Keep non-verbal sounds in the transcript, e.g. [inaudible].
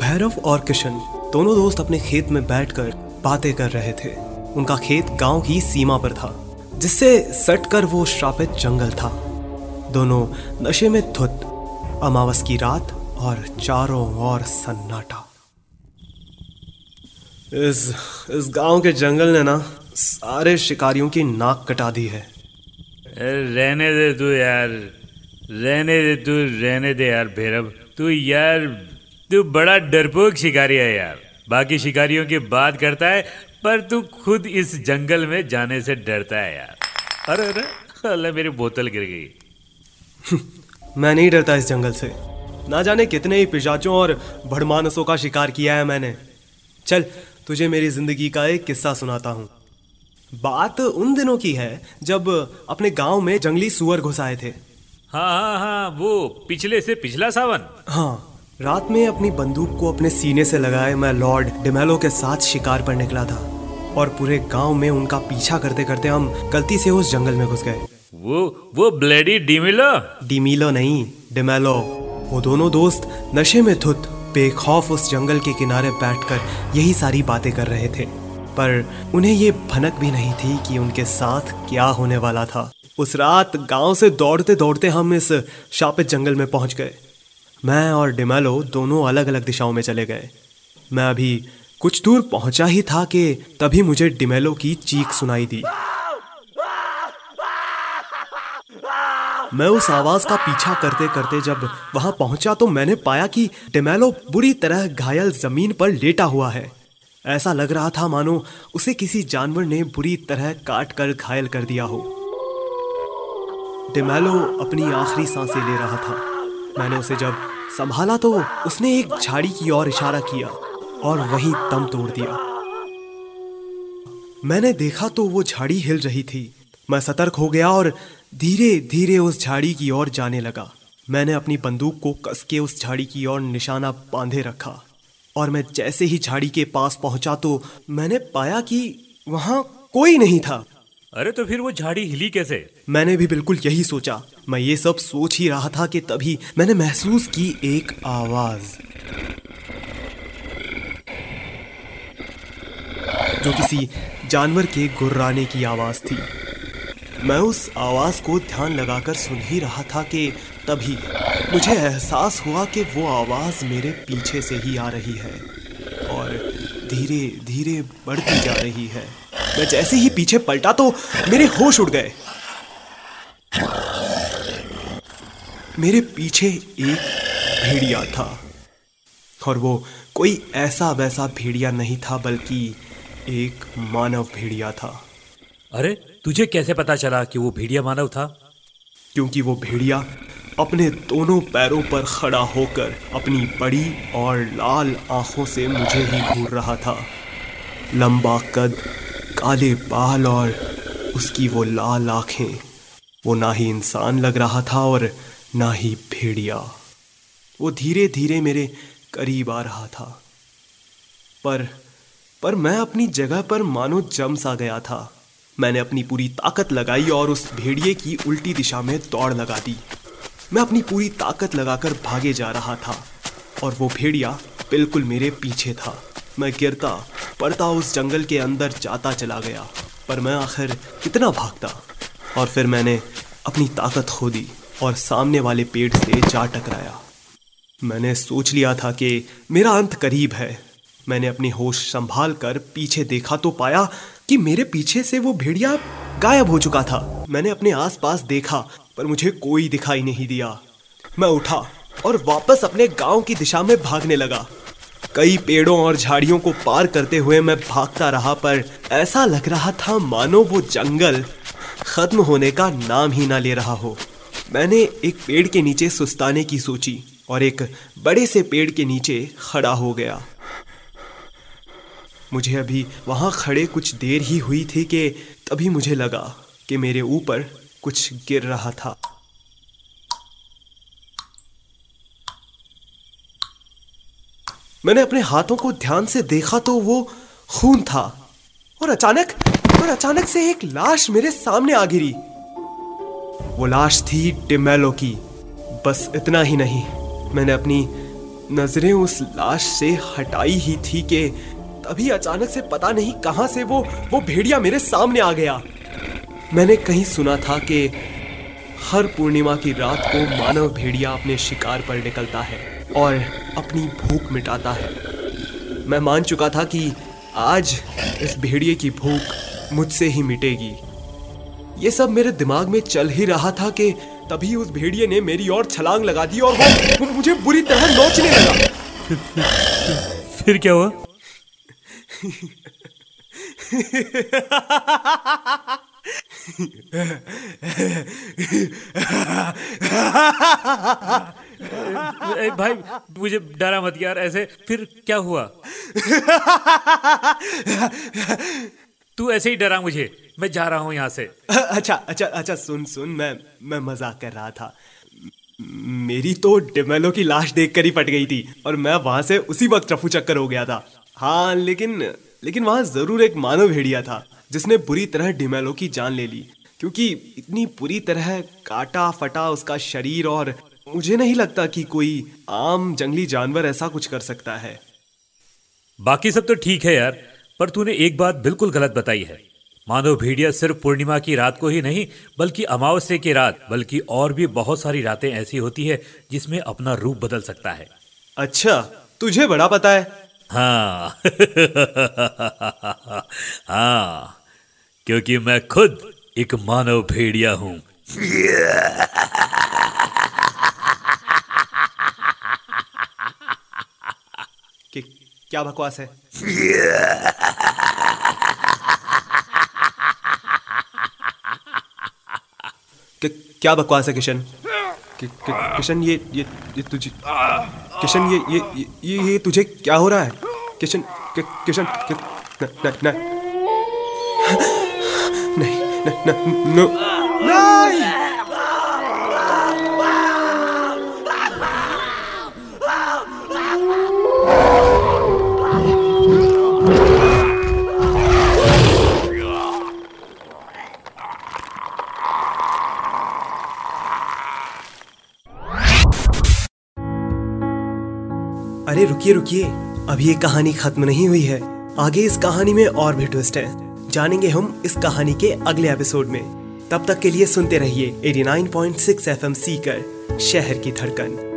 भैरव और किशन दोनों दोस्त अपने खेत में बैठकर बातें कर रहे थे। उनका खेत गाँव की सीमा पर था, जिससे सटकर वो श्रापित जंगल था। दोनों नशे में धुत, अमावस की रात और चारों ओर सन्नाटा। इस इस गाँव के जंगल ने ना सारे शिकारियों की नाक कटा दी है। रहने दे तू यार, रहने दे तू, रहने दे यार भैरव। तू यार तू बड़ा डरपोक शिकारी है यार। बाकी शिकारियों की बात करता है पर तू खुद इस जंगल में जाने से डरता है यार। अरे अरे अल्लाह मेरी बोतल गिर गई। [laughs] मैं नहीं डरता इस जंगल से। ना जाने कितने ही पिशाचों और भड़मानसों का शिकार किया है मैंने। चल तुझे मेरी ज़िंदगी का एक किस्सा सुनाता हूँ। बात उन दिनों की है जब अपने गाँव में जंगली सुअर घुस आए थे। हाँ हाँ हाँ वो पिछले से पिछला सावन। हाँ। रात में अपनी बंदूक को अपने सीने से लगाए मैं लॉर्ड डिमेलो के साथ शिकार पर निकला था और पूरे गाँव में उनका पीछा करते करते हम गलती से उस जंगल में घुस गए। वो वो ब्लेडी डिमिलो? डिमिलो नहीं डिमेलो। वो दोनों दोस्त नशे में धुत बेखौफ उस जंगल के किनारे बैठकर यही सारी बातें कर रहे थे। पर उन्हें ये भनक भी नहीं थी कि उनके साथ क्या होने वाला था। उस रात गाँव से दौड़ते दौड़ते हम इस शापित जंगल में पहुँच गए। मैं और डिमेलो दोनों अलग अलग दिशाओं में चले गए। मैं अभी कुछ दूर पहुँचा ही था कि तभी मुझे डिमेलो की चीख सुनाई दी। मैं उस आवाज़ का पीछा करते करते जब वहाँ पहुँचा तो मैंने पाया कि डिमेलो बुरी तरह घायल ज़मीन पर लेटा हुआ है। ऐसा लग रहा था मानो उसे किसी जानवर ने बुरी तरह काट कर घायल कर दिया हो। डिमेलो अपनी आखिरी साँसें ले रहा था। मैंने उसे जब संभाला तो उसने एक झाड़ी की ओर इशारा किया और वहीं दम तोड़ दिया। मैंने देखा तो वो झाड़ी हिल रही थी। मैं सतर्क हो गया और धीरे धीरे उस झाड़ी की ओर जाने लगा। मैंने अपनी बंदूक को कस के उस झाड़ी की ओर निशाना बांधे रखा और मैं जैसे ही झाड़ी के पास पहुँचा तो मैंने पाया कि वहाँ कोई नहीं था। अरे तो फिर वो झाड़ी हिली कैसे? मैंने भी बिल्कुल यही सोचा। मैं ये सब सोच ही रहा था कि तभी मैंने महसूस की एक आवाज़। जो किसी जानवर के गुर्राने की आवाज़ थी। मैं उस आवाज़ को ध्यान लगाकर सुन ही रहा था कि तभी मुझे एहसास हुआ कि वो आवाज़ मेरे पीछे से ही आ रही है और धीरे धीरे बढ़ती जा रही है। मैं जैसे ही पीछे पलटा तो मेरे होश उड़ गए। मेरे पीछे एक भेड़िया था और वो कोई ऐसा वैसा भेड़िया नहीं था बल्कि एक मानव भेड़िया था। अरे तुझे कैसे पता चला कि वो भेड़िया मानव था? क्योंकि वो भेड़िया अपने दोनों पैरों पर खड़ा होकर अपनी बड़ी और लाल आँखों से मुझे ही घूर रहा था। लंबा कद काले बाल और उसकी वो लाल आँखें। वो ना ही इंसान लग रहा था और ना ही भेड़िया। वो धीरे धीरे मेरे करीब आ रहा था। पर पर मैं अपनी जगह पर मानो जम सा गया था। मैंने अपनी पूरी ताकत लगाई और उस भेड़िए की उल्टी दिशा में दौड़ लगा दी। मैं अपनी पूरी ताकत लगाकर भागे जा रहा था और वो भेड़िया बिल्कुल मेरे पीछे था। मैं गिरता पड़ता उस जंगल के अंदर जाता चला गया। पर मैं आखिर कितना भागता? और फिर मैंने अपनी ताकत खो दी और सामने वाले पेड़ से जा टकराया। मैंने सोच लिया था कि मेरा अंत करीब है। मैंने अपनी होश संभाल कर पीछे देखा तो पाया कि मेरे पीछे से वो भेड़िया गायब हो चुका था। मैंने अपने आसपास देखा, पर मुझे कोई दिखाई नहीं दिया। मैं उठा और वापस अपने गाँव की दिशा में भागने लगा। कई पेड़ों और झाड़ियों को पार करते हुए मैं भागता रहा, पर ऐसा लग रहा था मानो वो जंगल खत्म होने का नाम ही ना ले रहा हो। मैंने एक पेड़ के नीचे सुस्ताने की सोची और एक बड़े से पेड़ के नीचे खड़ा हो गया। मुझे अभी वहाँ खड़े कुछ देर ही हुई थी कि तभी मुझे लगा कि मेरे ऊपर कुछ गिर रहा था। मैंने अपने हाथों को ध्यान से देखा तो वो खून था। और अचानक और अचानक से एक लाश मेरे सामने आ गिरी। वो लाश थी टिमेलो की। बस इतना ही नहीं, मैंने अपनी नज़रें उस लाश से हटाई ही थी कि तभी अचानक से पता नहीं कहाँ से वो वो भेड़िया मेरे सामने आ गया। मैंने कहीं सुना था कि हर पूर्णिमा की रात को मानव भेड़िया अपने शिकार पर निकलता है। और अपनी भूख मिटाता है। मैं मान चुका था कि आज इस भेड़िए की भूख मुझसे ही मिटेगी। ये सब मेरे दिमाग में चल ही रहा था कि तभी उस भेड़िए ने मेरी ओर छलांग लगा दी और वो, वो मुझे बुरी तरह नोचने लगा। फिर क्या हुआ? [laughs] [laughs] ए, भाई मुझे डरा मत यार ऐसे फिर क्या हुआ? [laughs] तू ऐसे ही डरा मुझे मैं जा रहा हूँ यहाँ से। अच्छा अच्छा अच्छा सुन सुन मैं मैं मज़ाक कर रहा था। मेरी तो डिमेलो की लाश देखकर ही पट गई थी और मैं वहाँ से उसी वक्त रफू चक्कर हो गया था। हाँ लेकिन लेकिन वहाँ ज़रूर एक मानव भेड़िया था जिसने बुरी तरह डिमेलो की जान ले ली क्योंकि इतनी बुरी तरह काटा फटा उसका शरीर और मुझे नहीं लगता कि कोई आम जंगली जानवर ऐसा कुछ कर सकता है। बाकी सब तो ठीक है यार पर तूने एक बात बिल्कुल गलत बताई है। मानव भेड़िया सिर्फ़ पूर्णिमा की रात को ही नहीं बल्कि अमावस्या की रात बल्कि और भी बहुत सारी रातें ऐसी होती है जिसमें अपना रूप बदल सकता है। अच्छा तुझे बड़ा पता है। हाँ। [laughs] हाँ क्योंकि मैं खुद एक मानव भेड़िया हूँ [laughs] कि क्या बकवास है? क्या बकवास है किशन? किशन ये ये ये तुझे किशन ये ये ये, ये, तुझे क्या हो रहा है? किशन किशन नहीं न, न, नो। नहीं रुकिए रुकिए। अब ये कहानी खत्म नहीं हुई है। आगे इस कहानी में और भी ट्विस्ट है। जानेंगे हम इस कहानी के अगले एपिसोड में। तब तक के लिए सुनते रहिए 89.6 एफएम सीकर शहर की धड़कन।